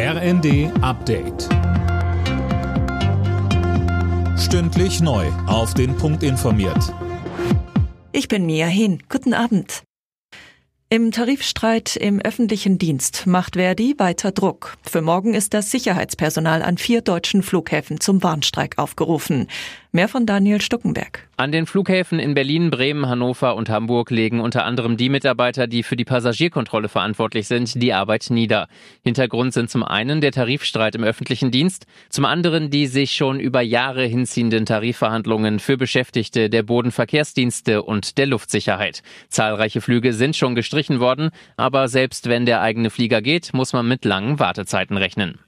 RND Update. Stündlich neu. Auf den Punkt informiert. Ich bin Mia Hin. Guten Abend. Im Tarifstreit im öffentlichen Dienst macht Verdi weiter Druck. Für morgen ist das Sicherheitspersonal an vier deutschen Flughäfen zum Warnstreik aufgerufen. Mehr von Daniel Stuckenberg. An den Flughäfen in Berlin, Bremen, Hannover und Hamburg legen unter anderem die Mitarbeiter, die für die Passagierkontrolle verantwortlich sind, die Arbeit nieder. Hintergrund sind zum einen der Tarifstreit im öffentlichen Dienst, zum anderen die sich schon über Jahre hinziehenden Tarifverhandlungen für Beschäftigte der Bodenverkehrsdienste und der Luftsicherheit. Zahlreiche Flüge sind schon gestrichen worden, aber selbst wenn der eigene Flieger geht, muss man mit langen Wartezeiten rechnen.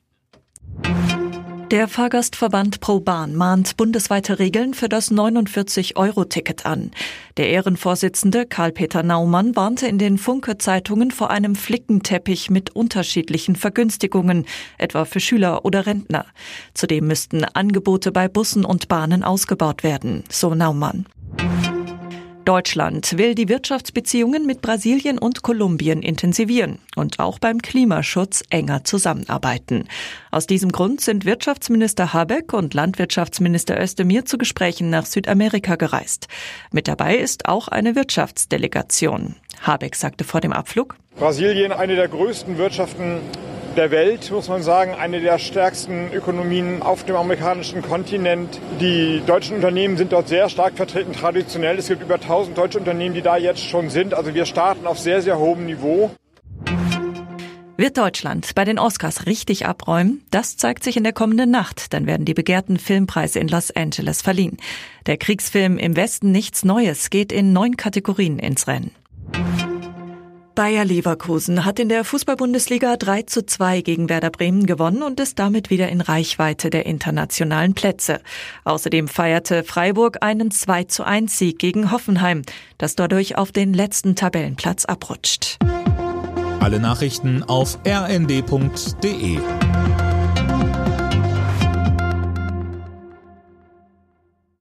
Der Fahrgastverband ProBahn mahnt bundesweite Regeln für das 49-Euro-Ticket an. Der Ehrenvorsitzende Karl-Peter Naumann warnte in den Funke-Zeitungen vor einem Flickenteppich mit unterschiedlichen Vergünstigungen, etwa für Schüler oder Rentner. Zudem müssten Angebote bei Bussen und Bahnen ausgebaut werden, so Naumann. Deutschland will die Wirtschaftsbeziehungen mit Brasilien und Kolumbien intensivieren und auch beim Klimaschutz enger zusammenarbeiten. Aus diesem Grund sind Wirtschaftsminister Habeck und Landwirtschaftsminister Özdemir zu Gesprächen nach Südamerika gereist. Mit dabei ist auch eine Wirtschaftsdelegation. Habeck sagte vor dem Abflug, Brasilien, eine der größten Wirtschaften der Welt, muss man sagen, eine der stärksten Ökonomien auf dem amerikanischen Kontinent. Die deutschen Unternehmen sind dort sehr stark vertreten, traditionell. Es gibt über 1000 deutsche Unternehmen, die da jetzt schon sind. Also wir starten auf sehr, sehr hohem Niveau. Wird Deutschland bei den Oscars richtig abräumen? Das zeigt sich in der kommenden Nacht. Dann werden die begehrten Filmpreise in Los Angeles verliehen. Der Kriegsfilm Im Westen nichts Neues geht in neun Kategorien ins Rennen. Bayer Leverkusen hat in der Fußball-Bundesliga 3 zu 2 gegen Werder Bremen gewonnen und ist damit wieder in Reichweite der internationalen Plätze. Außerdem feierte Freiburg einen 2 zu 1 Sieg gegen Hoffenheim, das dadurch auf den letzten Tabellenplatz abrutscht. Alle Nachrichten auf rnd.de